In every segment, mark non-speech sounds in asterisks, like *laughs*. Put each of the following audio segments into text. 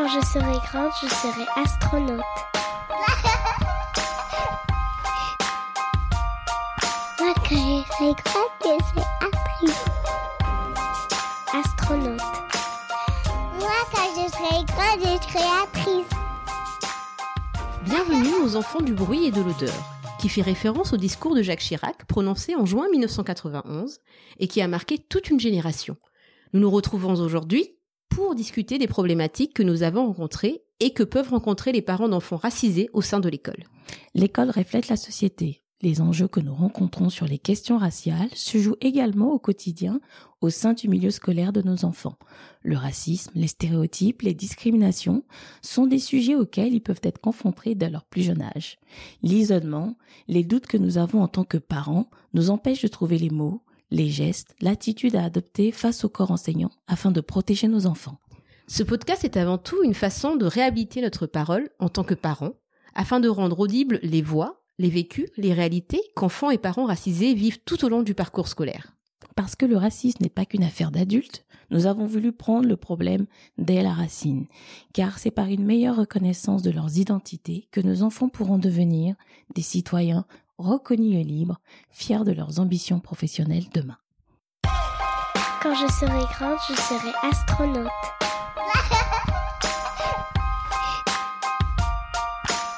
Quand je serai grande, je serai astronaute. *laughs* Moi, quand je serai grande, je serai actrice. Astronaute. Moi, quand je serai grande, je serai actrice. Bienvenue aux enfants du bruit et de l'odeur, qui fait référence au discours de Jacques Chirac prononcé en juin 1991 et qui a marqué toute une génération. Nous nous retrouvons aujourd'hui pour discuter des problématiques que nous avons rencontrées et que peuvent rencontrer les parents d'enfants racisés au sein de l'école. L'école reflète la société. Les enjeux que nous rencontrons sur les questions raciales se jouent également au quotidien au sein du milieu scolaire de nos enfants. Le racisme, les stéréotypes, les discriminations sont des sujets auxquels ils peuvent être confrontés dès leur plus jeune âge. L'isolement, les doutes que nous avons en tant que parents nous empêchent de trouver les mots, les gestes, l'attitude à adopter face au corps enseignant afin de protéger nos enfants. Ce podcast est avant tout une façon de réhabiliter notre parole en tant que parents, afin de rendre audibles les voix, les vécus, les réalités qu'enfants et parents racisés vivent tout au long du parcours scolaire. Parce que le racisme n'est pas qu'une affaire d'adultes, nous avons voulu prendre le problème dès la racine, car c'est par une meilleure reconnaissance de leurs identités que nos enfants pourront devenir des citoyens reconnus et libres, fiers de leurs ambitions professionnelles demain. Quand je serai grande, je serai astronaute. *laughs*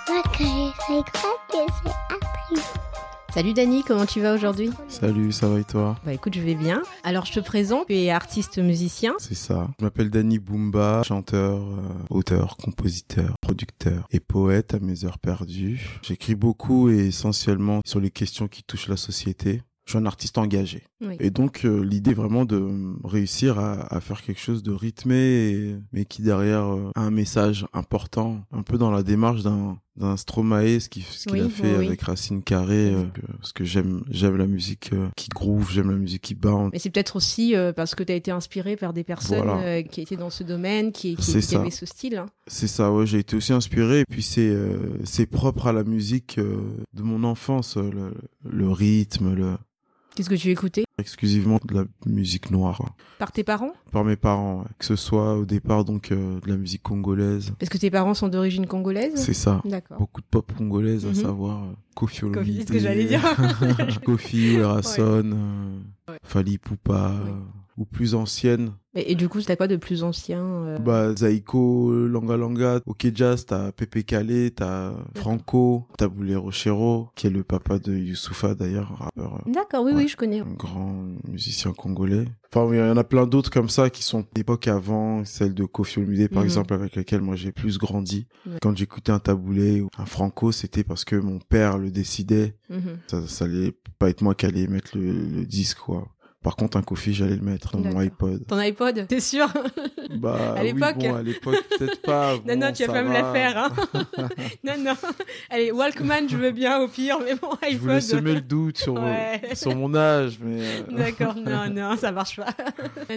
Moi, quand je serai grande, je serai actrice. Salut Dani, comment tu vas aujourd'hui? Salut, ça va et toi? Bah écoute, je vais bien. Alors je te présente, tu es artiste musicien. C'est ça. Je m'appelle Danny Boomba, chanteur, euh, auteur, compositeur, producteur et poète à mes heures perdues. J'écris beaucoup et essentiellement sur les questions qui touchent la société. Je suis un artiste engagé. Oui. Et donc euh, l'idée vraiment de réussir à, à faire quelque chose de rythmé, et- mais qui derrière euh, a un message important, un peu dans la démarche d'un d'un Stromae, ce qu'il ce Oui, a fait oui. avec Racine Carré, euh, parce que j'aime j'aime la musique euh, qui groove, j'aime la musique qui bounce. Mais c'est peut-être aussi euh, parce que tu as été inspiré par des personnes Voilà. qui étaient dans ce domaine, qui, qui, qui avaient ce style. hein. C'est ça, ouais, j'ai été aussi inspiré. Et puis c'est c'est propre à la musique de mon enfance, le, le rythme, le Qu'est-ce que tu écoutais exclusivement de la musique noire quoi. Par tes parents? Par mes parents, ouais. que ce soit au départ donc euh, de la musique congolaise. Parce que tes parents sont d'origine congolaise? C'est ça. D'accord. Beaucoup de pop congolaise, Mhm. à savoir euh, Kofi Olomide, c'est ce que j'allais dire. *laughs* Kofi, *laughs* Erason, euh, Fali Poupa, ou plus ancienne, Et, et du coup, t'as quoi de plus ancien euh, Bah, Zaiko, Langa Langa, Ok Jazz, t'as Pepe Calé, t'as Franco, t'as Boulé Rochero, qui est le papa de Youssoufa d'ailleurs, rappeur, euh, D'accord, oui, Ouais. oui, je connais. un grand musicien congolais. Enfin, il y en a plein d'autres comme ça qui sont d'époque avant, celle de Kofi Olomide par Mhm. exemple, avec laquelle moi j'ai plus grandi. Ouais. Quand j'écoutais un taboulé ou un Franco, c'était parce que mon père le décidait. Mhm. Ça, ça allait pas être moi qui allais mettre le, le disque, quoi. Par contre, un Kofi, j'allais le mettre dans mon iPod. Ton iPod, t'es sûr *laughs* Bah, À oui, l'époque. bon, à l'époque, peut-être pas. *laughs* Non, non, tu vas pas me la va. faire. Hein *laughs* non, non. Allez, Walkman, je veux bien au pire, mais bon, Je voulais iPod. semer le doute sur, Ouais. sur mon âge, mais. euh, D'accord, non, non, ça marche pas.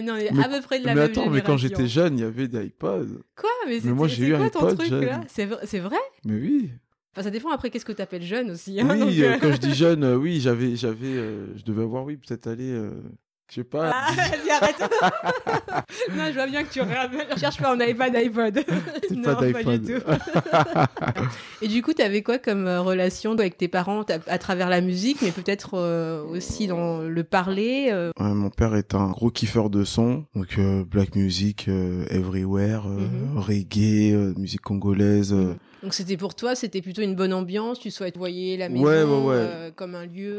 non, Mais- à peu près de la mais même attends, mais quand génération. j'étais jeune, il y avait des iPods. Quoi Mais, Mais moi, j'ai eu c'est un quoi ton iPod truc jeune. là? C'est vrai, c'est vrai? Mais oui. Enfin, ça dépend après qu'est-ce que t'appelles jeune aussi. Hein, oui, donc, euh, euh, quand je dis jeune, euh, oui, j'avais, j'avais, je devais avoir, oui, peut-être aller, je sais pas. Ah, vas-y, arrête. *laughs* non, je vois bien que tu regardes- cherches pas, on n'avait pas d'iPod. non, pas pas, d'iPod. du tout. *laughs* Et du coup, t'avais quoi comme euh, relation avec tes parents à, travers la musique, mais peut-être euh, aussi dans le parler euh, Ouais, mon père est un gros kiffeur de son, donc euh, black music, euh, everywhere, euh, Mhm. reggae, euh, musique congolaise. euh, Donc c'était pour toi, c'était plutôt une bonne ambiance, tu souhaites voyer la maison Ouais, ouais, ouais. euh, comme un lieu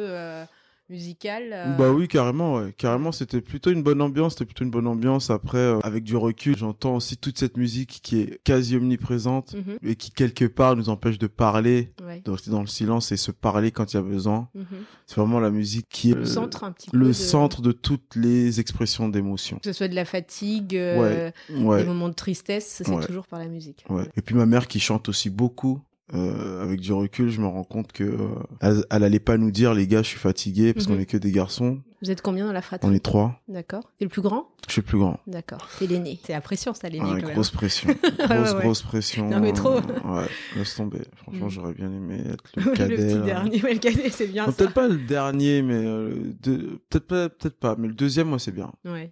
euh, musical. euh, Bah oui, carrément, ouais. Carrément, c'était plutôt une bonne ambiance, c'était plutôt une bonne ambiance. Après, euh, avec du recul, j'entends aussi toute cette musique qui est quasi omniprésente mhm, et qui, quelque part, nous empêche de parler, ouais, de rester dans le silence et se parler quand il y a besoin. mhm. C'est vraiment la musique qui est Le centre un petit peu. le de- centre de toutes les expressions d'émotion. Que ce soit de la fatigue, euh, Ouais. des moments de tristesse, c'est toujours par la musique. Et puis ma mère qui chante aussi beaucoup. Euh, avec du recul, je me rends compte que euh, elle, elle allait pas nous dire les gars, je suis fatigué parce Mhm. qu'on est que des garçons. Vous êtes combien dans la fratrie On est trois. D'accord. T'es le plus grand? Je suis le plus grand. D'accord. T'es l'aîné. C'est la pression, ça, l'aîné, Ah, quand grosse pression. *laughs* Ouais, grosse, ouais. grosse pression. Non, mais trop. Ouais, laisse tomber. Franchement, Mm. j'aurais bien aimé être le même. *laughs* cadet. le petit là. dernier. Ouais, le cadet, c'est bien peut-être pas le dernier, mais euh, de- peut-être pas, peut-être pas. Mais le deuxième, moi, c'est bien. Ouais.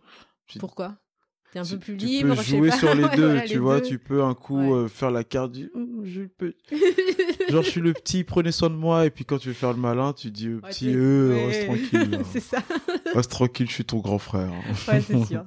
Pourquoi? T'es un tu- peu plus tu libre. peux je sais jouer pas. sur *laughs* les Ouais, deux, voilà, tu les vois. deux. Tu peux un coup Ouais. euh, faire la carte du. Hum, je peux- *laughs* Genre, je suis le petit, prenez soin de moi. Et puis quand tu veux faire le malin, tu dis au petit, euh, ouais. reste tranquille. là. *laughs* c'est ça. Reste tranquille, je suis ton grand frère. Ouais, c'est sûr.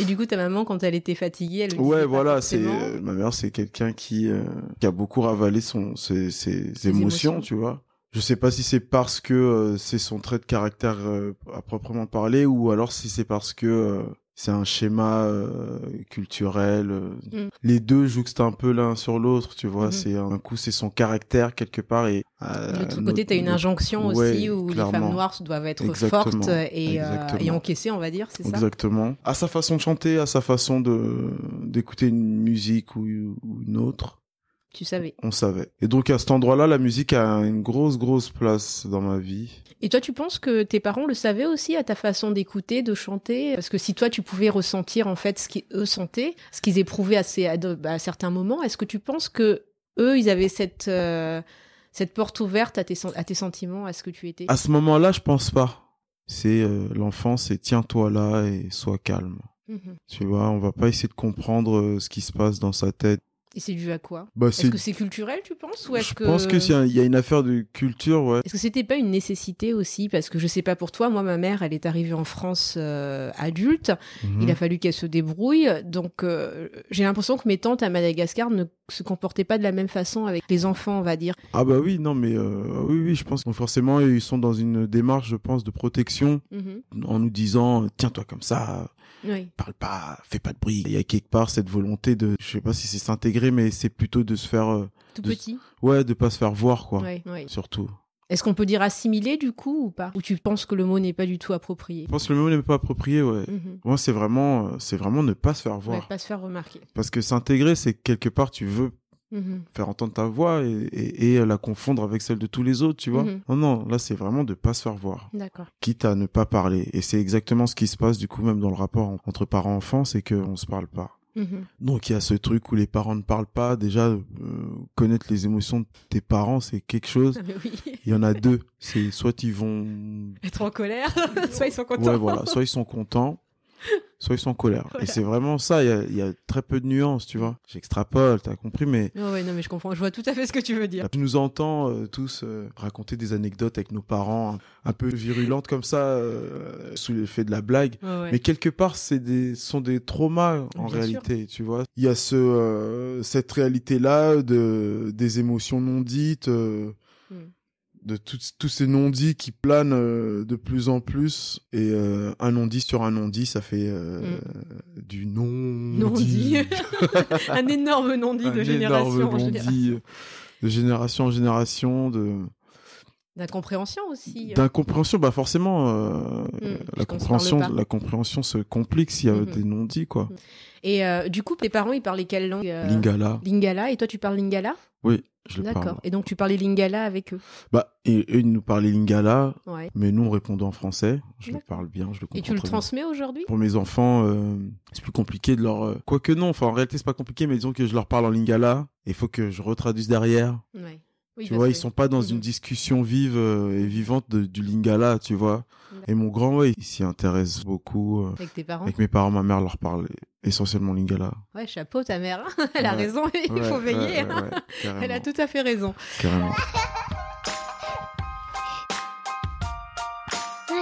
Et du coup, ta maman, quand elle était fatiguée, elle le Ouais, voilà, c'est euh, ma mère, c'est quelqu'un qui euh, qui a beaucoup ravalé son ses, ses, Ses émotions, émotions. tu vois. Je sais pas si c'est parce que euh, c'est son trait de caractère euh, à proprement parler ou alors si c'est parce que euh, c'est un schéma euh, culturel. euh. Mm. Les deux jouxtent un peu l'un sur l'autre, tu vois. Mhm. C'est un coup, c'est son caractère quelque part et euh, De l'autre côté, tu as une notre- injonction Ouais, aussi où les femmes noires doivent être Exactement. fortes et, euh, et encaissées, on va dire, c'est ça? Exactement. À sa façon de chanter, à sa façon de d'écouter une musique ou, ou une autre. Tu savais. On savait. Et donc à cet endroit-là, la musique a une grosse, grosse place dans ma vie. Et toi, tu penses que tes parents le savaient aussi à ta façon d'écouter, de chanter? Parce que si toi, tu pouvais ressentir en fait ce qu'eux sentaient, ce qu'ils éprouvaient à, ces- à de- bah, à certains moments, est-ce que tu penses que eux, ils avaient cette, euh, cette porte ouverte à tes, à tes sentiments, à ce que tu étais? À ce moment-là, je pense pas. C'est euh, l'enfant, c'est tiens-toi là et sois calme. Mhm. Tu vois, on va pas essayer de comprendre euh, ce qui se passe dans sa tête. Et c'est dû à quoi? Bah, Est-ce c'est. que c'est culturel, tu penses? Ou Je que... pense que s'il y a- il y a une affaire de culture, ouais. Est-ce que c'était pas une nécessité aussi? Parce que je sais pas pour toi, moi, ma mère, elle est arrivée en France euh, adulte. Mhm. Il a fallu qu'elle se débrouille. Donc, euh, j'ai l'impression que mes tantes à Madagascar ne se comportaient pas de la même façon avec les enfants, on va dire. Ah bah oui, non mais euh, oui, oui, je pense que forcément ils sont dans une démarche, je pense, de protection Mhm. en nous disant tiens-toi comme ça, Oui. parle pas, fais pas de bruit. Il y a quelque part cette volonté de, je sais pas si c'est s'intégrer, mais c'est plutôt de se faire, euh, Tout De- petit. ouais, de pas se faire voir quoi, Ouais, ouais. surtout. Est-ce qu'on peut dire assimiler du coup ou pas? Ou tu penses que le mot n'est pas du tout approprié? Je pense que le mot n'est pas approprié, ouais. Mhm. Moi, c'est vraiment, euh, c'est vraiment ne pas se faire voir. Ouais, pas se faire remarquer. Parce que s'intégrer, c'est quelque part, tu veux Mhm. faire entendre ta voix et, et, et la confondre avec celle de tous les autres, tu vois. Mhm. Non, non, là, c'est vraiment de pas se faire voir. D'accord. Quitte à ne pas parler. Et c'est exactement ce qui se passe, du coup, même dans le rapport en- entre parents-enfants, c'est qu'on se parle pas. Mhm. Donc, il y a ce truc où les parents ne parlent pas. Déjà, euh, connaître les émotions de tes parents, c'est quelque chose. Ah, oui. Il y en a deux. C'est soit ils vont Être en colère, *laughs* soit ils sont contents. Ouais, voilà. Soit ils sont contents, *laughs* soit ils sont en colère. Voilà. Et c'est vraiment ça. Il y a, il y a très peu de nuances, tu vois. J'extrapole, t'as compris, mais ouais, non, mais je comprends. Je vois tout à fait ce que tu veux dire. tu nous entends euh, tous euh, raconter des anecdotes avec nos parents, un, peu virulentes comme ça, euh, sous l'effet de la blague. Ouais, ouais. Mais quelque part, c'est des ce sont des traumas en Bien réalité, tu vois. Il y a ce cette réalité là de des émotions non dites, euh, Mm. De tous ces non dits qui planent euh, de plus en plus et euh, un non dit sur un non dit, ça fait euh, du non Non dit. *laughs* un énorme non-dit Un de énorme génération en non-dit, génération. de génération en génération de D'incompréhension aussi. d'incompréhension bah forcément Mm, la compréhension la compréhension se complique s'il y a Mhm. des non dits quoi Et euh, du coup, tes parents, ils parlaient quelle langue lingala Lingala. Et toi, tu parles Lingala? Oui D'accord. Et donc, tu parlais Lingala avec eux bah et eux ils nous parlaient lingala Ouais. mais nous on répondait en français je le parle bien je le comprends Et tu le transmets aujourd'hui pour mes enfants euh, c'est plus compliqué de leur euh, quoique non enfin en réalité c'est pas compliqué mais disons que je leur parle en lingala il faut que je retraduise derrière Ouais. Oui, tu vois, ils sont pas dans une Mhm. discussion vive euh, et vivante de- du lingala, tu vois. Et mon grand, ouais, il s'y intéresse beaucoup. euh, Avec tes parents avec mes parents, ma mère leur parle essentiellement lingala. Ouais, chapeau, ta mère. Elle a raison, il Ouais, faut veiller. carrément, Elle a tout à fait raison. carrément.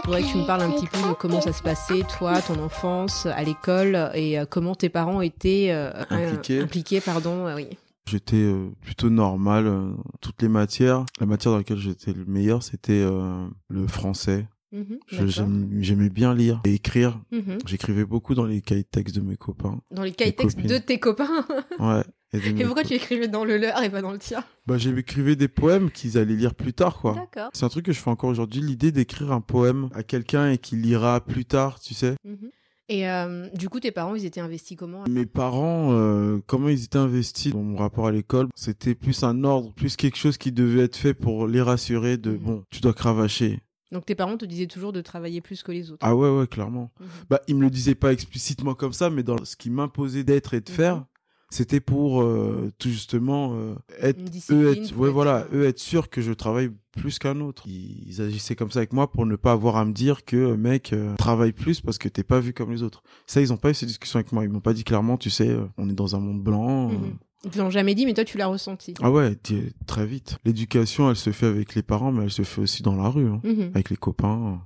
Ouais, tu me parles un petit peu de comment ça se passait, toi, ton enfance, à l'école, et euh, comment tes parents étaient euh, Impliqués. euh, impliqués, pardon, euh, oui. J'étais plutôt normal toutes les matières. La matière dans laquelle j'étais le meilleur, c'était le français. J'aime- J'aimais bien lire et écrire. Mhm. J'écrivais beaucoup dans les cahiers de texte de mes copains. Dans les cahiers de textes de tes copains. *laughs* Ouais. Et, pourquoi tu écrivais dans le leur et pas dans le tien? Bah, j'écrivais des poèmes qu'ils allaient lire plus tard, quoi. D'accord. C'est un truc que je fais encore aujourd'hui, l'idée d'écrire un poème à quelqu'un et qu'il lira plus tard, tu sais. Mhm. Et euh, du coup, tes parents, ils étaient investis comment? Mes parents, euh, comment ils étaient investis? Dans mon rapport à l'école, c'était plus un ordre, plus quelque chose qui devait être fait pour les rassurer de bon, tu dois cravacher. Donc tes parents te disaient toujours de travailler plus que les autres. Ah ouais, ouais, clairement. Mhm. Bah, ils me le disaient pas explicitement comme ça, mais dans ce qui m'imposait d'être et de Mhm. faire, c'était pour euh, tout justement euh, être eux discipline. être pour ouais être, voilà eux être sûrs que je travaille plus qu'un autre. Ils, ils agissaient comme ça avec moi pour ne pas avoir à me dire que euh, mec euh, travaille plus parce que t'es pas vu comme les autres. Ça, ils ont pas eu cette discussion avec moi. Ils m'ont pas dit clairement, tu sais, on est dans un monde blanc. Mhm. Ils te l'ont jamais dit, mais toi, tu l'as ressenti. Ah ouais, très vite. L'éducation, elle se fait avec les parents, mais elle se fait aussi dans la rue, hein, Mhm. avec les copains.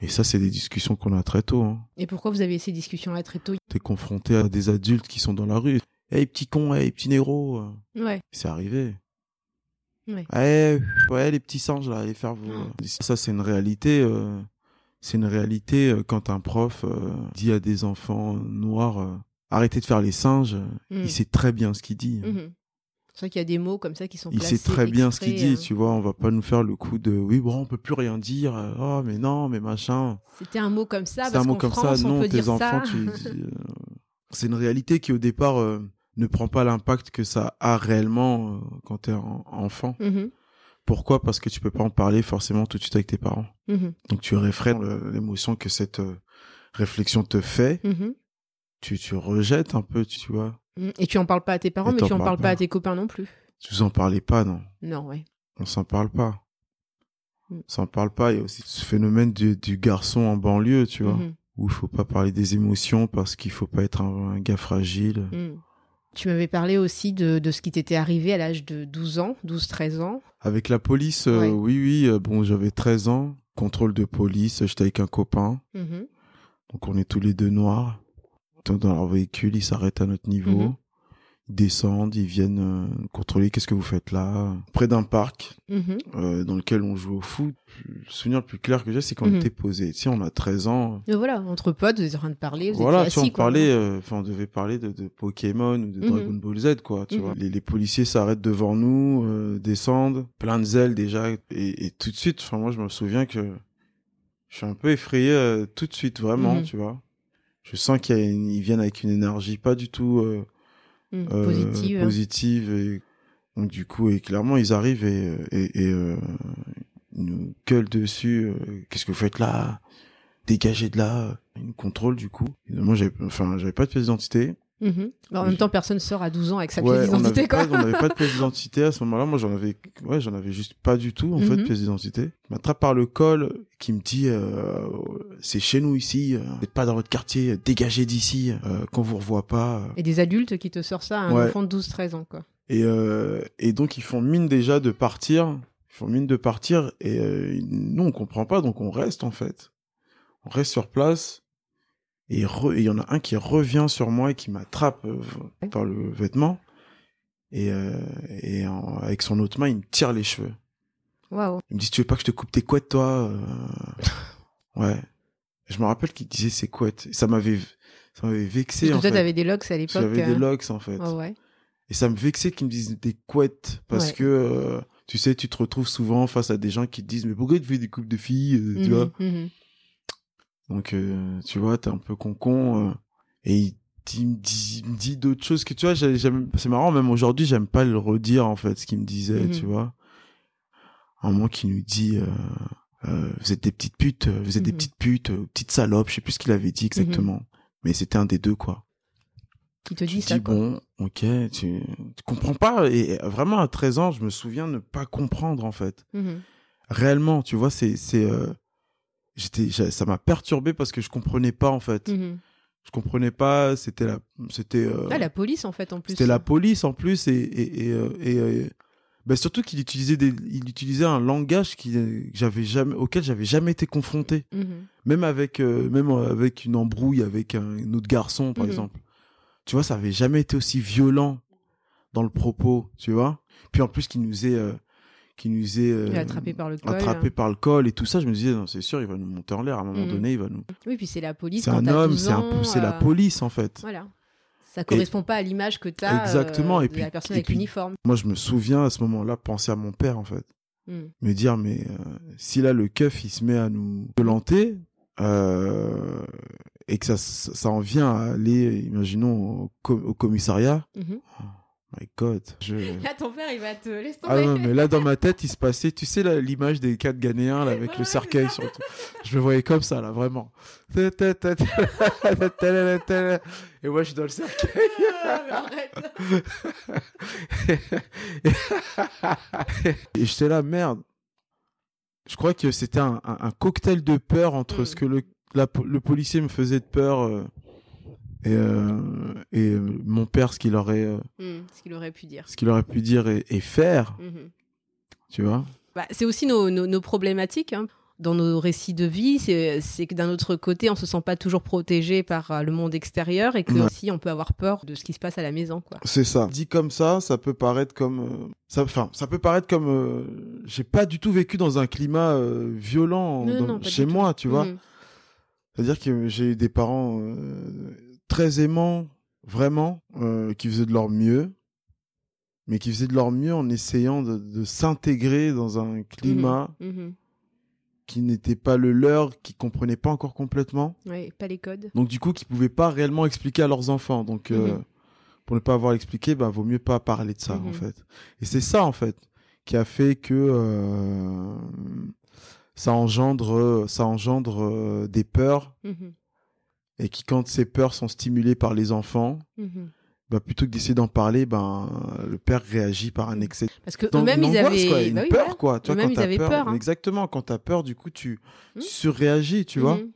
Et ça, c'est des discussions qu'on a très tôt. Hein. Et pourquoi vous avez ces discussions-là très tôt? T'es confronté à des adultes qui sont dans la rue. Hey, petit con, hey, petit négro. Ouais. C'est arrivé. Ouais. Ouais, ouais, les petits singes, là, allez faire vos... Mm. Ça, c'est une réalité. euh, C'est une réalité euh, quand un prof euh, dit à des enfants noirs arrêtez de faire les singes. Il sait très bien ce qu'il dit. Mhm. C'est vrai qu'il y a des mots comme ça qui sont Il placés sait très bien ce qu'il dit, hein. tu vois. On va pas nous faire le coup de oui, bon, on peut plus rien dire. Oh, mais non, mais machin. C'était un mot comme ça, C'est un mot comme France, ça. on Non, tes enfants, tu. *laughs* euh, C'est une réalité qui au départ euh, ne prend pas l'impact que ça a réellement euh, quand t'es en- enfant. Mhm. Pourquoi? Parce que tu peux pas en parler forcément tout de suite avec tes parents. Mhm. Donc tu réfrènes l'émotion que cette euh, réflexion te fait. Tu, tu rejettes un peu, tu vois. Mhm. Et tu en parles pas à tes parents, Et mais tu en parles pas pas. à tes copains non plus. Tu vous en parlais pas, non Non, ouais. On s'en parle pas. Mm. On s'en parle pas. Il y a aussi ce phénomène du, du garçon en banlieue, tu vois, Mhm. où il faut pas parler des émotions parce qu'il faut pas être un, un gars fragile. Tu m'avais parlé aussi de, de ce qui t'était arrivé à l'âge de 12 ans, 12-13 ans. Avec la police, euh, Ouais. oui, oui. euh, bon, j'avais 13 ans. Contrôle de police. J'étais avec un copain. Donc on est tous les deux noirs. Dans leur véhicule, ils s'arrêtent à notre niveau. Mhm. Ils descendent, ils viennent euh, contrôler qu'est-ce que vous faites là? Près d'un parc Mhm. euh, dans lequel on joue au foot. Le souvenir le plus clair que j'ai, c'est qu'on Mhm. était posé. Tu sais, on a 13 ans. Et voilà, entre potes, vous êtes en train de parler, vous Voilà, tu on parlait, euh, enfin, on devait parler de, de Pokémon ou de Mhm. Dragon Ball Z, quoi, tu vois. Les, les policiers s'arrêtent devant nous, descendent, plein de zèle déjà, et, et tout de suite, enfin, moi, je me souviens que je suis un peu effrayé tout de suite, vraiment, tu vois. Je sens qu'ils viennent avec une énergie pas du tout euh, Mhm. euh, Positive. positive, et donc du coup, et clairement, ils arrivent et, et, et euh, ils nous gueulent dessus. euh, Qu'est-ce que vous faites là? Dégagez de là. Ils nous contrôlent du coup. Et moi, j'avais, enfin, j'avais pas de pièce d'identité. Mhm. Bah, en même temps, personne sort à 12 ans avec sa Ouais, pièce d'identité, on n'avait pas de pièce *laughs* d'identité à ce moment-là. Moi, j'en avais, ouais, j'en avais juste pas du tout, en fait, Mhm. pièce d'identité. M'attrape par le col, qui me dit, euh, c'est chez nous ici, euh, vous n'êtes pas dans votre quartier, dégagez d'ici, euh, qu'on vous revoit pas. Et des adultes qui te sortent ça à un Ouais. enfant de 12-13 ans, quoi. Et, euh, et donc, ils font mine déjà de partir. Ils font mine de partir. Et euh, nous, on comprend pas, donc on reste, en fait. On reste sur place. Et il y en a un qui revient sur moi et qui m'attrape euh, par le vêtement. Et, euh, et en- avec son autre main, il me tire les cheveux. Waouh. Il me dit, tu veux pas que je te coupe tes couettes, toi euh? *laughs* Ouais. Je me rappelle qu'il disait ses couettes. Et ça m'avait, ça m'avait vexé, Parce que toi, t'avais des locks à l'époque. J'avais des euh, locks, en fait. ouais, ouais. Et ça me vexait qu'ils me disent des couettes parce Ouais. que euh, tu sais, tu te retrouves souvent face à des gens qui te disent mais pourquoi tu fais des coupes de filles, euh, tu Mhm, vois? mhm. Donc euh, tu vois, t'es un peu con-con euh, et il, il me dit, il me dit d'autres choses que tu vois, c'est marrant même aujourd'hui, j'aime pas le redire en fait ce qu'il me disait, Mhm. tu vois. Un moment qui nous dit euh, euh, vous êtes des petites putes, vous êtes des Mhm. petites putes, petites salopes, je sais plus ce qu'il avait dit exactement. Mais c'était un des deux quoi Qui te tu dit ça, dis quoi. bon ok tu, tu comprends pas et vraiment à 13 ans je me souviens ne pas comprendre en fait Mhm. réellement tu vois c'est c'est j'étais ça m'a perturbé parce que je comprenais pas en fait Mhm. je comprenais pas c'était la c'était euh, Ah, la police, en fait, en plus. c'était la police en plus et et et, euh, et, euh, bah, surtout qu'il utilisait des il utilisait un langage qui j'avais jamais auquel j'avais jamais été confronté Mhm. même avec euh, même avec une embrouille avec un, un autre garçon par Mhm. exemple tu vois ça avait jamais été aussi violent dans le propos tu vois puis en plus qu'il nous est euh, qui nous est euh, attrapé par le col. attrapé par le col et tout ça je me disais c'est sûr il va nous monter en l'air à un moment Mhm. donné il va nous Oui, puis c'est la police. c'est un homme 12 c'est un c'est la euh, police en fait Voilà. Ça correspond pas à l'image que t'as Exactement, euh, et de puis- la personne et avec l'uniforme. moi je me souviens à ce moment-là penser à mon père en fait Mhm. me dire mais euh, si là le keuf il se met à nous euh, et que ça ça en vient à aller imaginons au, co- au commissariat Mhm. My god je Là, ton père, il va te laisser ah tomber. non, mais là dans ma tête il se passait tu sais l'image des quatre Ghanéens là, avec Ouais, le ouais, cercueil c'est surtout je me voyais comme ça là vraiment et moi je suis dans le cercueil Ah, mais arrête. *laughs* et j'étais là, merde. je crois que c'était un, un- un cocktail de peur entre Mm. ce que le, la le policier me faisait de peur euh, et, euh, et euh, mon père ce qu'il aurait euh, Hmm, ce qu'il aurait pu dire. ce qu'il aurait pu dire et, et faire Mhm. tu vois Bah, c'est aussi nos, nos, nos problématiques. hein. Dans nos récits de vie, c'est que d'un autre côté, on se sent pas toujours protégé par le monde extérieur et que Ouais. aussi on peut avoir peur de ce qui se passe à la maison. Quoi. c'est ça dit comme ça ça peut paraître comme ça enfin ça peut paraître comme j'ai pas du tout vécu dans un climat violent Non, dans- non, pas du chez tout. moi tu vois Mhm. C'est-à-dire que j'ai eu des parents euh, très aimants, vraiment, euh, qui faisaient de leur mieux, mais qui faisaient de leur mieux en essayant de, de s'intégrer dans un climat Mhm. qui n'était pas le leur, qui comprenaient pas encore complètement. Ouais, pas les codes. Donc du coup, qui pouvaient pas réellement expliquer à leurs enfants. Donc euh, Mhm. pour ne pas avoir expliqué, bah vaut mieux pas parler de ça Mhm. en fait. Et c'est ça en fait qui a fait que euh, ça engendre, ça engendre des peurs Mhm. Et qui quand ces peurs sont stimulées par les enfants, Mhm. bah plutôt que d'essayer d'en parler, ben le père réagit par un excès. Parce que eux-mêmes, ils avaient quoi, une bah oui, peur quoi. Tu vois, quand ils avaient peur, peur, hein. exactement. Quand t'as peur, du coup tu Hmm. surréagis, tu vois. Mhm.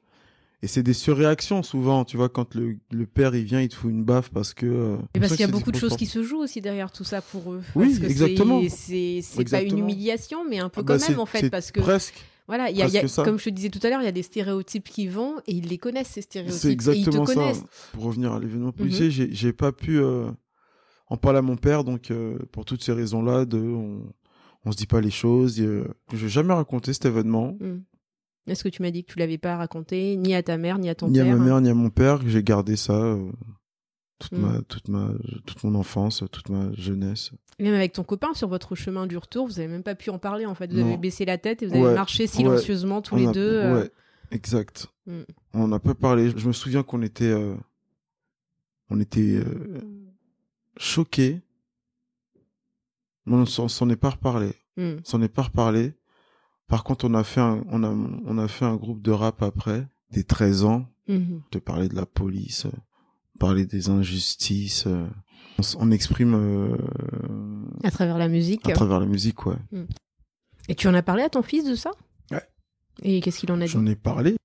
Et c'est des surréactions souvent, tu vois, quand le, le père il vient, il te fout une baffe parce que. euh, Et parce qu'il y a beaucoup de choses qui se jouent aussi derrière tout ça pour eux. Oui, Parce que exactement. C'est c'est pas une humiliation, mais un peu Ah bah, quand même c'est- en fait, parce que presque. Voilà, il y a, il y a- presque ça. comme je te disais tout à l'heure, il y a des stéréotypes qui vont et ils les connaissent ces stéréotypes. C'est et ils te exactement ça. connaissent. Pour revenir à l'événement Mhm. policier, j'ai j'ai pas pu euh, en parler à mon père, donc euh, pour toutes ces raisons-là, de on, on se dit pas les choses. euh, j'ai jamais raconté cet événement, Mm. Est-ce que tu m'as dit que tu l'avais pas raconté ni à ta mère ni à ton ni père à ma hein? mère, ni à mon père. que J'ai gardé ça euh, toute Mm. ma toute ma toute mon enfance, toute ma jeunesse. Et Même avec ton copain sur votre chemin du retour, vous avez même pas pu en parler en fait. Vous Non. avez baissé la tête et vous avez marché silencieusement tous les On a- deux. euh, Ouais, exact. Mm. On n'a pas parlé. Je me souviens qu'on était euh, on était euh, choqués. Mais on s'en est pas reparlé. mm. s'en est pas reparlé. Par contre, on a fait un, on a, on a fait un groupe de rap après, des 13 ans, de parler de la police, parler des injustices. euh. On, exprime euh, À travers la musique. à travers la musique, ouais. Et tu en as parlé à ton fils de ça? Ouais. Et qu'est-ce qu'il en a dit? J'en ai parlé.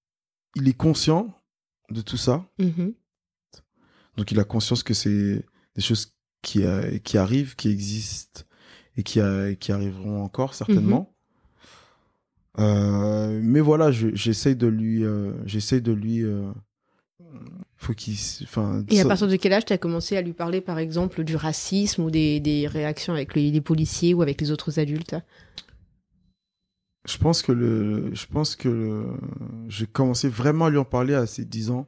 Il est conscient de tout ça. Mhm. Donc, il a conscience que c'est des choses qui, euh, qui arrivent, qui existent et qui, euh, qui arriveront encore certainement. Euh, mais voilà, je- j'essaye de lui, euh, j'essaye de lui, euh, faut qu'il, s- enfin, Et à partir de quel âge tu as commencé à lui parler, par exemple, du racisme ou des, des réactions avec les, les policiers ou avec les autres adultes? Je pense que le, je pense que le- j'ai commencé vraiment à lui en parler à ses 10 ans,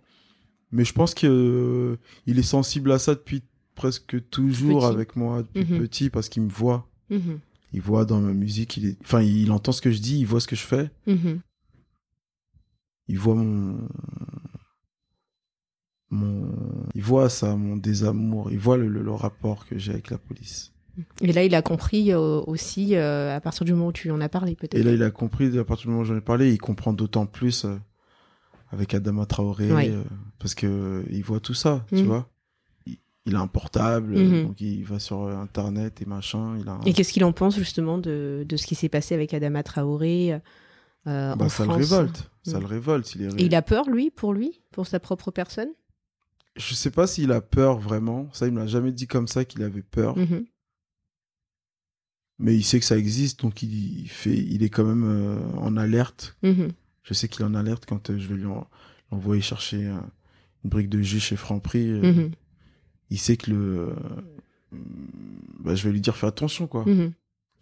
mais je pense que euh, il est sensible à ça depuis presque toujours Petit. avec moi depuis Mhm. petit parce qu'il me voit, Mhm. il voit dans ma musique, il est, enfin, il entend ce que je dis, il voit ce que je fais, Mhm. il voit mon, mon, il voit ça, mon désamour, il voit le, le- le rapport que j'ai avec la police. Et là, il a compris euh, aussi euh, à partir du moment où tu en as parlé, peut-être. Et là, il a compris à partir du moment où j'en ai parlé, il comprend d'autant plus euh, avec Adama Traoré, parce que il voit tout ça, tu Mhm. vois. Il, il a un portable, Mhm. donc il va sur Internet et machin. Il a un- Et qu'est-ce qu'il en pense justement de, de ce qui s'est passé avec Adama Traoré bah, en ça France le révolte, ça Mhm. le révolte. Il est... Et il a peur, lui, pour lui, pour sa propre personne? Je sais pas s'il a peur vraiment. Ça, il me l'a jamais dit comme ça qu'il avait peur. Mhm. Mais il sait que ça existe, donc il, fait, il est quand même euh, en alerte. Mhm. Je sais qu'il est en alerte quand euh, je vais lui en- l'envoyer chercher euh, une brique de jus chez Franprix. Mhm. il sait que le bah, je vais lui dire fais attention quoi.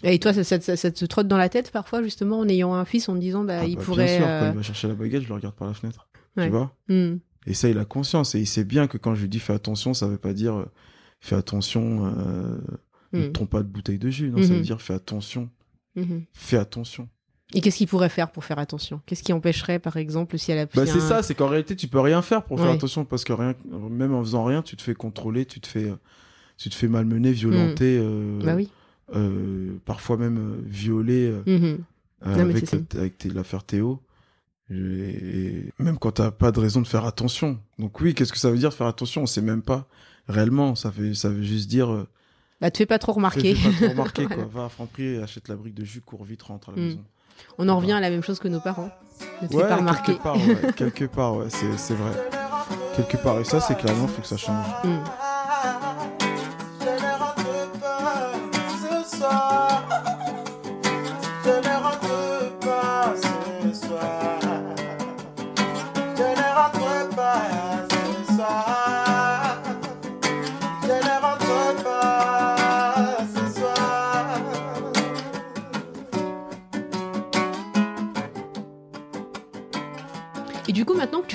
Et toi, ça, ça, ça- ça te trotte dans la tête parfois, justement, en ayant un fils, en disant, bah, Ah il bah, pourrait. bien sûr quand il va chercher la baguette je le regarde par la fenêtre Ouais. tu vois? Mhm. Et ça il a conscience. Et il sait bien que quand je lui dis fais attention ça veut pas dire euh, fais attention euh, ne Mhm. trompe pas de bouteille de jus. Non ça veut dire fais attention. Mhm. fais attention. Et qu'est-ce qu'il pourrait faire pour faire attention? Qu'est-ce qui empêcherait, par exemple, si elle a bah c'est ça c'est qu'en réalité tu peux rien faire pour faire attention parce que rien même en faisant rien tu te fais contrôler tu te fais tu te fais malmener violenter euh, Bah oui. parfois même violer mais avec, avec l'affaire Théo. Et même quand t'as pas de raison de faire attention. Donc oui, qu'est-ce que ça veut dire faire attention? On sait même pas réellement. Ça fait, ça veut juste dire. euh, Bah, te fais pas trop remarquer. fais- fais pas trop remarquer Voilà. *laughs* quoi. Va à Franprix, achète la brique de jus, cours vite, rentre à la Mm. maison. On en revient à la même chose que nos parents. Ne te fais Ouais, pas remarquer. quelque part, ouais, quelque part, ouais, c'est c'est vrai. Quelque part, et ça, c'est clairement, faut que ça change. Mm.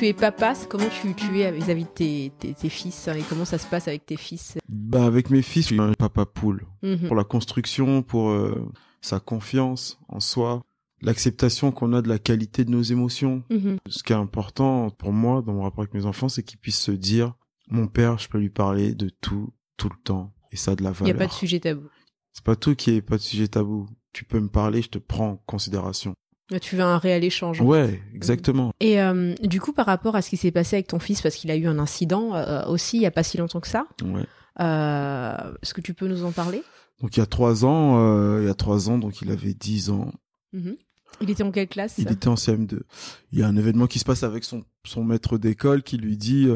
Tu es papa, comment tu, tu es vis-à-vis de tes, tes, tes fils hein, et comment ça se passe avec tes fils? Bah, avec mes fils, je suis un papa poule. Mhm. Pour la construction, pour euh, sa confiance en soi, l'acceptation qu'on a de la qualité de nos émotions. Mhm. Ce qui est important pour moi dans mon rapport avec mes enfants, c'est qu'ils puissent se dire, mon père, je peux lui parler de tout, tout le temps. Et ça a de la Il n'y valeur. a pas de sujet tabou. C'est pas tout qui est pas de sujet tabou. Tu peux me parler, je te prends en considération. Tu veux un réel échange. Ouais, exactement. Et euh, du coup, par rapport à ce qui s'est passé avec ton fils, parce qu'il a eu un incident euh, aussi il n'y a pas si longtemps que ça, Ouais. euh, est-ce que tu peux nous en parler? Donc il y a trois ans, il y a trois ans, donc il avait 10 ans. Mhm. Il était en quelle classe Il était en CM2. Il y a un événement qui se passe avec son, son maître d'école qui lui dit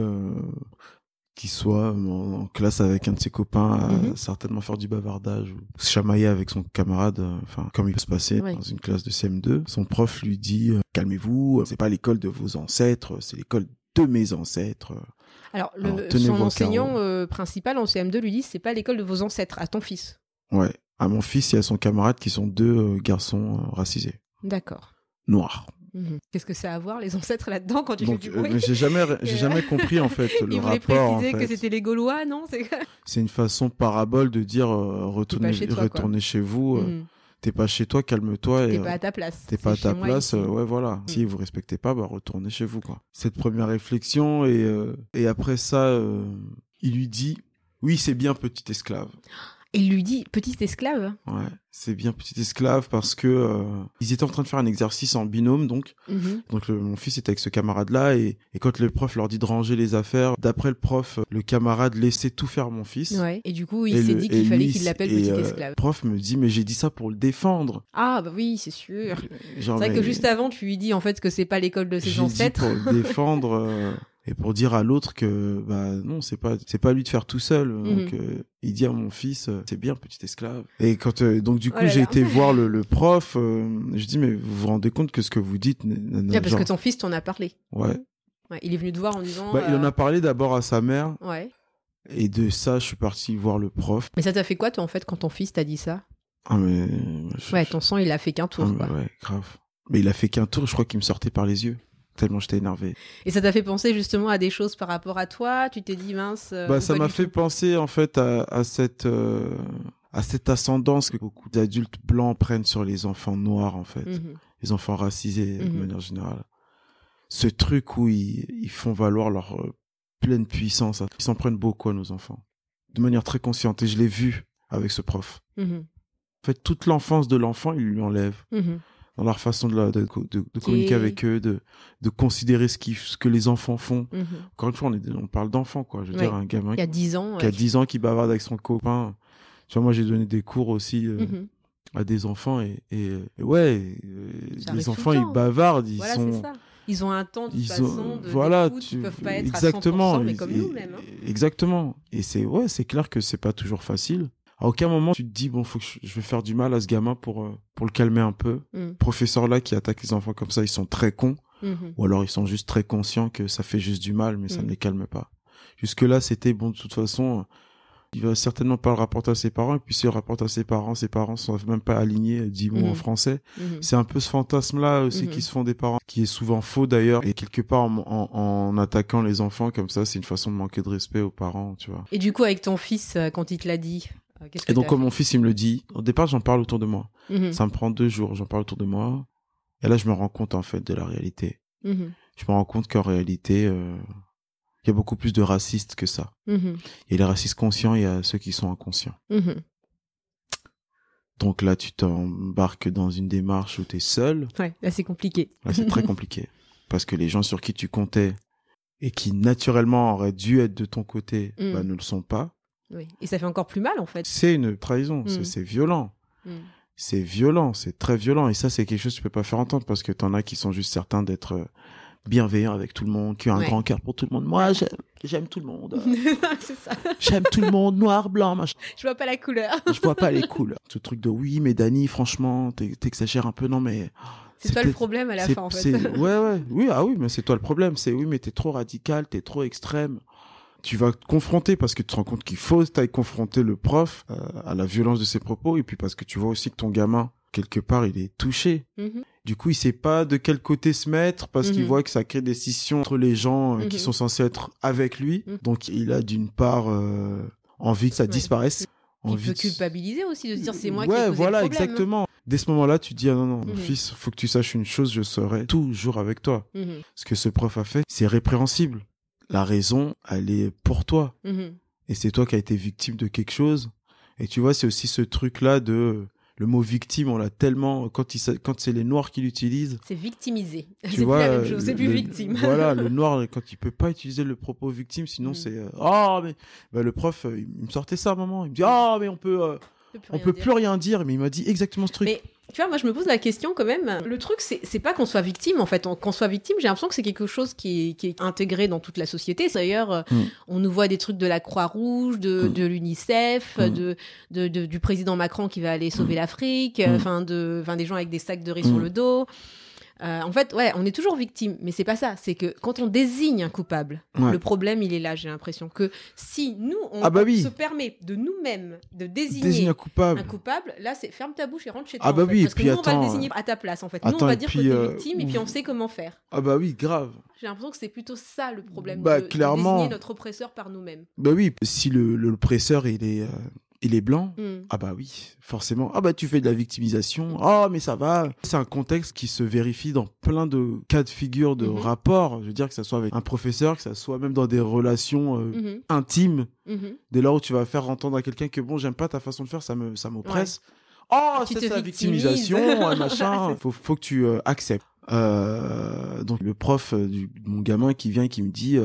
qu'il soit en, classe avec un de ses copains à Mhm. certainement faire du bavardage ou se chamailler avec son camarade, euh, enfin comme il peut se passer dans une classe de CM2. Son prof lui dit euh, calmez-vous, c'est pas l'école de vos ancêtres, c'est l'école de mes ancêtres. Alors, le- Alors, son enseignant euh, principal en CM2 lui dit c'est pas l'école de vos ancêtres, à ton fils. Ouais. À mon fils et à son camarade qui sont deux euh, garçons euh, racisés, D'accord. noirs. Mhm. Qu'est-ce que ça a à voir les *laughs* ancêtres là-dedans quand tu Donc fais du euh, bruit mais j'ai jamais *laughs* j'ai jamais compris en fait le Il voulait rapport. en préciser que fait. c'était les Gaulois, non? C'est une façon parabole de dire euh, retournez, chez toi, retournez chez vous. euh, Mhm. T'es pas chez toi, calme-toi. et T'es euh, pas à ta place. T'es pas à ta place, euh, ouais voilà. Si vous respectez pas, bah retournez chez vous quoi. Cette première réflexion et euh, et après ça, euh, il lui dit oui c'est bien petit esclave. *gasps* Il lui dit petit esclave. Ouais, c'est bien petit esclave parce que euh, ils étaient en train de faire un exercice en binôme donc Mhm. donc le- mon fils était avec ce camarade là et, et quand le prof leur dit de ranger les affaires, d'après le prof, le camarade laissait tout faire mon fils. Ouais. Et du coup, il s'est dit qu'il fallait qu'il l'appelle et, petit euh, esclave. Le prof me dit mais j'ai dit ça pour le défendre. Ah bah oui, c'est sûr. C'est vrai mais que juste avant, tu lui dis en fait que c'est pas l'école de ses j'ai dit ancêtres. pour le *laughs* défendre euh, et pour dire à l'autre que bah non c'est pas c'est pas lui de faire tout seul. Donc Mhm. euh, il dit à mon fils euh, c'est bien petit esclave. Et quand euh, donc du coup Oh là j'ai été voir le, le prof, euh, je dis mais vous vous rendez compte que ce que vous dites n- n- Ah, parce genre- que ton fils t'en a parlé. ouais. Ouais, il est venu te voir en disant. Bah, il en a parlé d'abord à sa mère Ouais. et de ça je suis parti voir le prof. Mais ça t'a fait quoi toi en fait quand ton fils t'a dit ça? Ah mais je- Ouais, ton sang il a fait qu'un tour ah, quoi. ouais grave. Mais il a fait qu'un tour, je crois qu'il me sortait par les yeux. Tellement j'étais énervé. Et ça t'a fait penser justement à des choses par rapport à toi? Tu t'es dit mince. euh, bah, ça m'a fait penser en fait à, à cette euh, à cette ascendance que beaucoup d'adultes blancs prennent sur les enfants noirs en fait, Mhm. les enfants racisés de Mhm. manière générale. Ce truc où ils, ils font valoir leur euh, pleine puissance, ils s'en prennent beaucoup à nos enfants, de manière très consciente. Et je l'ai vu avec ce prof. Mhm. En fait, toute l'enfance de l'enfant, il lui enlève Mhm. Dans leur façon de, la- de, de- de communiquer est- avec eux, de, de considérer ce, qui, ce que les enfants font. Mhm. Encore une fois, on, est, on parle d'enfants, quoi. Je veux Ouais. dire, un gamin y a 10 ans. qui a ouais. 10 ans qui bavarde avec son copain. Tu vois, moi, j'ai donné des cours aussi euh, Mhm. à des enfants et, et, et ouais, euh, Ça les enfants, le ils temps. bavardent, ils Voilà, sont. Ils ont un temps de Ils façon ont, de voilà, tu ils peuvent pas être exactement, à 100%, mais ils- comme et- nous même. hein. Exactement. Et c'est ouais, c'est clair que c'est pas toujours facile. À aucun moment tu te dis bon, faut que je, vais faire du mal à ce gamin pour euh, pour le calmer un peu. Mhm. Professeurs là qui attaquent les enfants comme ça, ils sont très cons. Mhm. Ou alors ils sont juste très conscients que ça fait juste du mal, mais ça Mm. ne les calme pas. Jusque-là, c'était bon, de toute façon, il va certainement pas le rapporter à ses parents, et puis s'il le rapporte à ses parents, ses parents sont même pas alignés, dix mots Mm. en français. Mhm. C'est un peu ce fantasme-là aussi Mhm. qui se font des parents, qui est souvent faux d'ailleurs, et quelque part en, en, en attaquant les enfants comme ça, c'est une façon de manquer de respect aux parents, tu vois. Et du coup, avec ton fils, euh, quand il te l'a dit, qu'est-ce que Et donc comme mon fils, il me le dit, au départ, j'en parle autour de moi. Mhm. Ça me prend deux jours, j'en parle autour de moi, et là, je me rends compte en fait de la réalité. Mhm. je me rends compte qu'en réalité, euh, il y a beaucoup plus de racistes que ça. Mhm. Il y a les racistes conscients, il y a ceux qui sont inconscients. Donc là, tu t'embarques dans une démarche où tu es seul. Ouais, là c'est compliqué. Là, c'est très *laughs* compliqué. Parce que les gens sur qui tu comptais et qui naturellement auraient dû être de ton côté, Mm. bah, ne le sont pas. Oui. Et ça fait encore plus mal en fait. C'est une trahison, c'est- Mm. c'est violent. Mhm. c'est violent, c'est très violent. Et ça, c'est quelque chose que tu peux pas faire entendre parce que t'en as qui sont juste certains d'être euh, bienveillants avec tout le monde, qui ont un Ouais. grand cœur pour tout le monde. Moi, j'aime, tout le monde. *laughs* c'est ça. J'aime tout le monde, noir, blanc, machin. Je vois pas la couleur. Je vois pas les couleurs. Ce truc de oui, mais Dani, franchement, t'exagères un peu. Non, mais C'est toi le problème à la fin, en fait. Ouais, ouais. Oui, ah oui, mais c'est toi le problème. C'est oui, mais t'es trop radical, t'es trop extrême. Tu vas te confronter parce que tu te rends compte qu'il faut t'ailles confronter le prof euh, à la violence de ses propos et puis parce que tu vois aussi que ton gamin quelque part il est touché. Mhm. Du coup, il sait pas de quel côté se mettre parce qu'il Mhm. voit que ça crée des scissions entre les gens euh, qui Mhm. sont censés être avec lui. Donc, il a d'une part euh, envie que ça Ouais. disparaisse. Il envie peut de- culpabiliser aussi de se dire c'est moi qui ai causé voilà, le problème. exactement. Dès ce moment-là, tu dis ah non non, mon fils, faut que tu saches une chose, je serai toujours avec toi. Ce que ce prof a fait, c'est répréhensible. La raison, elle est pour toi. Mhm. Et c'est toi qui as été victime de quelque chose. Et tu vois, c'est aussi ce truc-là de le mot victime, on l'a tellement quand il s'a- quand c'est les noirs qui l'utilisent. C'est victimisé. *laughs* Tu C'est plus vois, la même euh, chose, c'est plus victime. *laughs* Voilà, le noir quand il peut pas utiliser le propos victime, sinon Mm. c'est euh, ah mais bah, le prof euh, il me sortait ça à un moment, il me dit ah mais on peut euh, on peut plus rien dire, mais il m'a dit exactement ce truc. Mais tu vois, moi je me pose la question quand même. Le truc, c'est pas qu'on soit victime en fait. On- Qu'on soit victime, j'ai l'impression que c'est quelque chose qui est, qui est intégré dans toute la société. D'ailleurs, euh, Mm. on nous voit des trucs de la Croix-Rouge, de, Mm. de l'UNICEF, Mm. de, de, de- du président Macron qui va aller sauver l'Afrique, Mm. enfin de, des gens avec des sacs de riz sur le dos. Euh, en fait, ouais, on est toujours victime, mais c'est pas ça. C'est que quand on désigne un coupable, Ouais. le problème il est là. J'ai l'impression que si nous on, Ah bah oui. se permet de nous-mêmes de désigner Désigne un coupable. un coupable, là, c'est ferme ta bouche et rentre chez toi. Ah bah en fait. oui, parce et puis que nous, on va le désigner à ta place, en fait. nous, on va dire que t'es euh, victime et puis on sait comment faire. Ah bah oui, grave. J'ai l'impression que c'est plutôt ça le problème Bah, de, de clairement. désigner notre oppresseur par nous-mêmes. Bah oui, si le le- l'oppresseur il est euh, il est blanc, Hmm. ah bah oui, forcément. Ah bah tu fais de la victimisation. Ah mais ça va. C'est un contexte qui se vérifie dans plein de cas de figure de Mhm. rapports. Je veux dire que ça soit avec un professeur, que ça soit même dans des relations euh, Mhm, intimes. mhm. Dès lors où tu vas faire entendre à quelqu'un que bon, j'aime pas ta façon de faire, ça me ça m'oppresse. Oh, ça, te c'est la victimisation, *laughs* ouais, machin. C'est- faut faut que tu euh, acceptes. Euh, donc le prof du mon gamin qui vient et qui me dit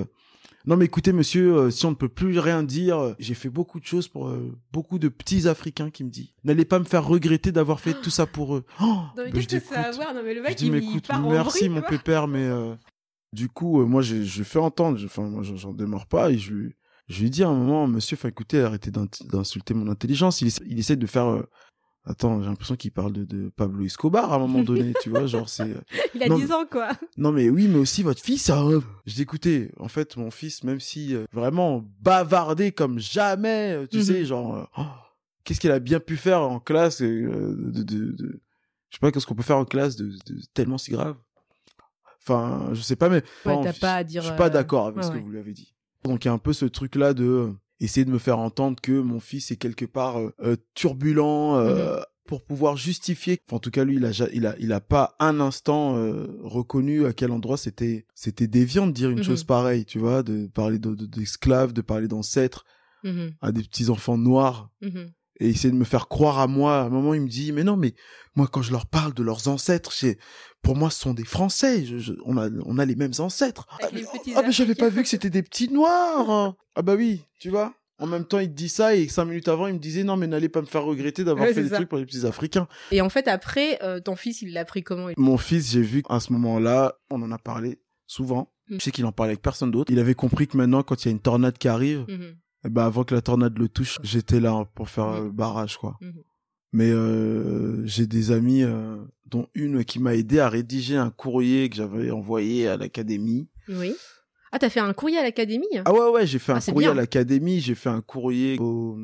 non mais écoutez monsieur, euh, si on ne peut plus rien dire, euh, j'ai fait beaucoup de choses pour euh, beaucoup de petits Africains qui me dit n'allez pas me faire regretter d'avoir fait tout ça pour eux. *gasps* Oh, Non, mais bah, qu'est-ce que ça a à voir Non, mais le mec, il, part en merci mon pépère, mais du coup moi je fais entendre, je- enfin moi j'en- démarre pas et je lui je lui dis à un moment monsieur, enfin écoutez arrêtez d'in- d'insulter mon intelligence. Il, essa- il essaie de faire Attends, j'ai l'impression qu'il parle de, de Pablo Escobar à un moment donné, tu vois, genre c'est euh, *laughs* Il a Non, 10 ans, quoi. non mais oui, mais aussi votre fils a un... Je dis écoutez, en fait mon fils, même si euh, vraiment bavardé comme jamais, euh, tu Mhm. sais, genre euh, oh, qu'est-ce qu'il a bien pu faire en classe euh, de, de, de- je sais pas qu'est-ce qu'on peut faire en classe de, de tellement si grave. Enfin, je sais pas, mais Ouais, enfin, t'as je- pas à dire, Je suis pas d'accord avec ouais, ce que ouais. vous lui avez dit. Donc il y a un peu ce truc là de essayer de me faire entendre que mon fils est quelque part euh, euh, turbulent euh, Mhm. pour pouvoir justifier. Enfin, en tout cas, lui, il a, il a, il a pas un instant euh, reconnu à quel endroit c'était, c'était déviant de dire une Mhm. chose pareille, tu vois, de parler de- de- d'esclaves, de parler d'ancêtres Mhm, à des petits enfants noirs mhm. Et essayer de me faire croire à moi. À un moment, il me dit, mais non, mais moi, quand je leur parle de leurs ancêtres, pour moi, ce sont des Français. Je- je- on a, on a les mêmes ancêtres. Ah, mais, ah, mais j'avais pas vu que c'était des petits noirs. ah bah oui, tu vois. En même temps, il te dit ça et cinq minutes avant, il me disait non, mais n'allez pas me faire regretter d'avoir Ouais, fait des ça. trucs pour les petits Africains. Et en fait, après, euh, ton fils, il l'a pris comment? Mon fils, j'ai vu qu'à ce moment-là, on en a parlé souvent. Mm. Je sais qu'il en parlait avec personne d'autre. Il avait compris que maintenant, quand il y a une tornade qui arrive, eh ben avant que la tornade le touche, j'étais là pour faire euh, barrage, quoi. Mhm. Mais euh, j'ai des amis, euh, dont une qui m'a aidé à rédiger un courrier que j'avais envoyé à l'académie. Oui. Ah, t'as fait un courrier à l'académie? Ah ouais, ouais, j'ai fait Ah, un courrier bien. à l'académie, j'ai fait un courrier aux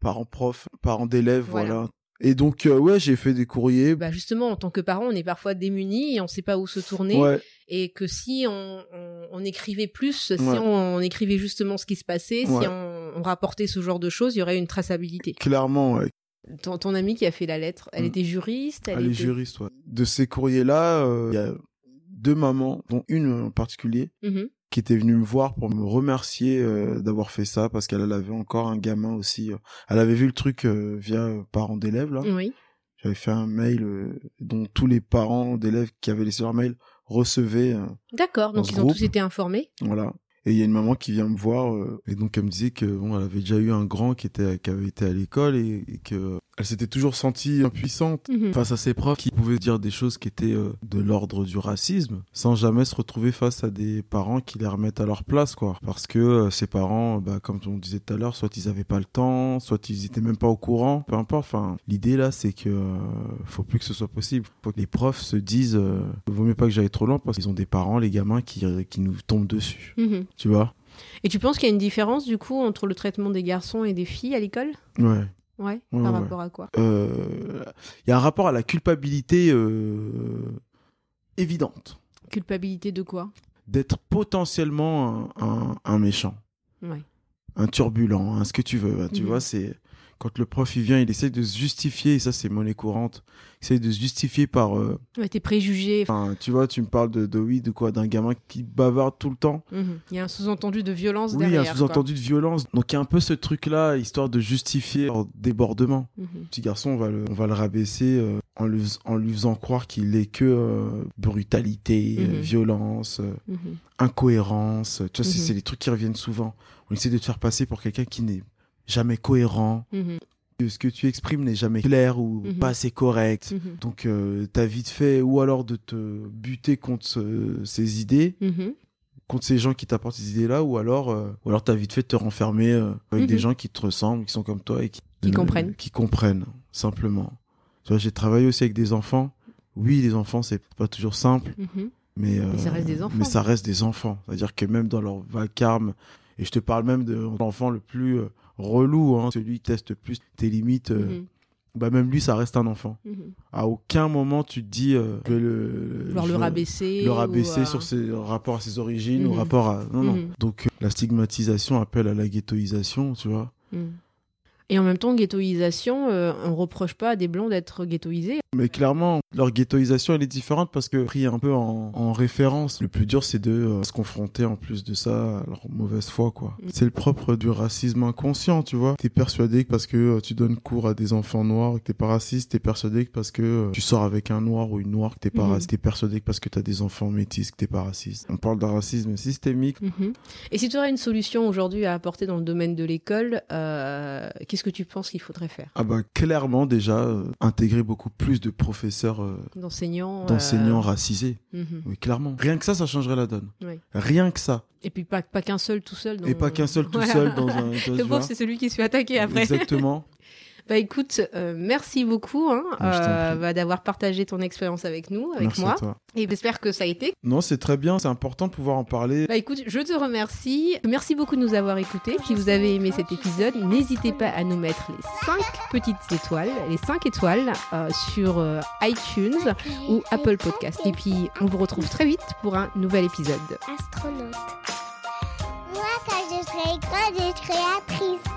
parents profs, parents d'élèves, Voilà. voilà. Et donc, euh, ouais, j'ai fait des courriers. Bah justement, en tant que parent, on est parfois démunis et on sait pas où se tourner. ouais, Et que si on, on, on écrivait plus, si on, on écrivait justement ce qui se passait, Ouais. si on, on rapportait ce genre de choses, il y aurait une traçabilité. clairement, ouais. Ton, ton amie qui a fait la lettre, elle Mm. était juriste elle Elle est était... juriste, ouais. De ces courriers-là, euh, il y a deux mamans, dont une en particulier, Mhm. Qui était venue me voir pour me remercier euh, d'avoir fait ça parce qu'elle elle avait encore un gamin aussi. euh. Elle avait vu le truc euh, via parents d'élèves là. Oui. J'avais fait un mail euh, dont tous les parents d'élèves qui avaient laissé leur mail recevaient. D'accord, donc ils ont tous été informés. voilà. Et il y a une maman qui vient me voir euh, et donc elle me disait que bon, elle avait déjà eu un grand qui était qui avait été à l'école et, et que elle s'était toujours sentie impuissante Mhm. face à ses profs qui pouvaient dire des choses qui étaient euh, de l'ordre du racisme sans jamais se retrouver face à des parents qui les remettent à leur place quoi parce que euh, ces parents bah comme on disait tout à l'heure soit ils avaient pas le temps soit ils étaient même pas au courant peu importe enfin l'idée là c'est que euh, faut plus que ce soit possible faut que les profs se disent euh, vaut mieux pas que j'aille trop loin parce qu'ils ont des parents les gamins qui qui nous tombent dessus Mhm. Tu vois Et tu penses qu'il y a une différence du coup entre le traitement des garçons et des filles à l'école? Ouais Ouais. Ouais, par ouais. rapport à quoi? Euh, il y a un rapport à la culpabilité euh, évidente Culpabilité de quoi? D'être potentiellement un, un- un méchant, Ouais. un turbulent, un ce que tu veux. Tu Mhm. vois, c'est quand le prof il vient, il essaie de se justifier, et ça c'est monnaie courante, il essaie de se justifier par... euh, Ouais, tes préjugés. Enfin, tu vois, tu me parles de, de oui, de quoi, d'un gamin qui bavarde tout le temps. Mhm. Il y a un sous-entendu de violence Oui, il y a derrière. un sous-entendu de violence. Donc il y a un peu ce truc-là, histoire de justifier leur débordement. quoi. Mhm. petit garçon, on va le, on va le rabaisser euh, en, lui, en lui faisant croire qu'il est que euh, brutalité, Mhm. violence, incohérence. Tu vois, c'est- c'est les trucs qui reviennent souvent. On essaie de te faire passer pour quelqu'un qui n'est jamais cohérent, que ce que tu exprimes n'est jamais clair ou Mhm. pas assez correct. Mhm. Donc, euh, t'as vite fait, ou alors de te buter contre ce- ces idées, Mhm. contre ces gens qui t'apportent ces idées-là, ou alors, euh, ou alors t'as vite fait de te renfermer euh, avec des gens qui te ressemblent, qui sont comme toi et qui, Qui comprennent. Qui comprennent, simplement. Tu vois, j'ai travaillé aussi avec des enfants. Oui, les enfants, c'est pas toujours simple, mais, euh, Mais ça reste des enfants. mais ça reste des enfants. C'est-à-dire que même dans leur vacarme, et je te parle même de l'enfant le plus euh, relou, hein, celui qui teste plus tes limites, euh, Mhm. bah même lui, ça reste un enfant. Mhm. À aucun moment tu te dis euh, vais le, rabaisser. le ou, rabaisser euh, sur ses rapports à ses origines, au Mhm. rapport à non non. Donc la stigmatisation appelle à la ghettoisation, tu vois. Et en même temps, ghettoisation, euh, on reproche pas à des blancs d'être ghettoisés. Mais clairement, leur ghettoisation, elle est différente parce que pris un peu en, en référence. Le plus dur, c'est de euh, se confronter en plus de ça à leur mauvaise foi, quoi. Mm. C'est le propre du racisme inconscient, tu vois. T'es persuadé que parce que euh, tu donnes cours à des enfants noirs, que t'es pas raciste, t'es persuadé que parce que euh, tu sors avec un noir ou une noire, que t'es pas Mhm. raciste. T'es persuadé que parce que t'as des enfants métis, que t'es pas raciste. On parle d'un racisme systémique. Mhm. Et si tu aurais une solution aujourd'hui à apporter dans le domaine de l'école, euh, qu'est-ce que tu penses qu'il faudrait faire Ah bah, clairement, déjà, euh, intégrer beaucoup plus de professeurs, euh, D'enseignants d'enseignants euh, racisés. mhm. Oui, clairement. Rien que ça, ça changerait la donne. Oui. Rien que ça. Et puis pas, pas qu'un seul tout seul. dans- Et pas qu'un seul tout *laughs* Voilà. seul dans un. *laughs* tu Le pauvre, c'est celui qui se fait attaquer après. Exactement. *laughs* Bah écoute, euh, merci beaucoup hein, t'en euh, bah, d'avoir partagé ton expérience avec nous, avec Merci moi. à toi. Et j'espère que ça a été. Non, c'est très bien. C'est important de pouvoir en parler. Bah écoute, je te remercie. Merci beaucoup de nous avoir écoutés. Si vous avez aimé cet épisode, n'hésitez pas à nous mettre les 5 petites étoiles, les 5 étoiles euh, sur euh, iTunes ou Apple Podcast. Et puis, on vous retrouve très vite pour un nouvel épisode. Astronaute. Moi, quand je serai grande, je serai actrice.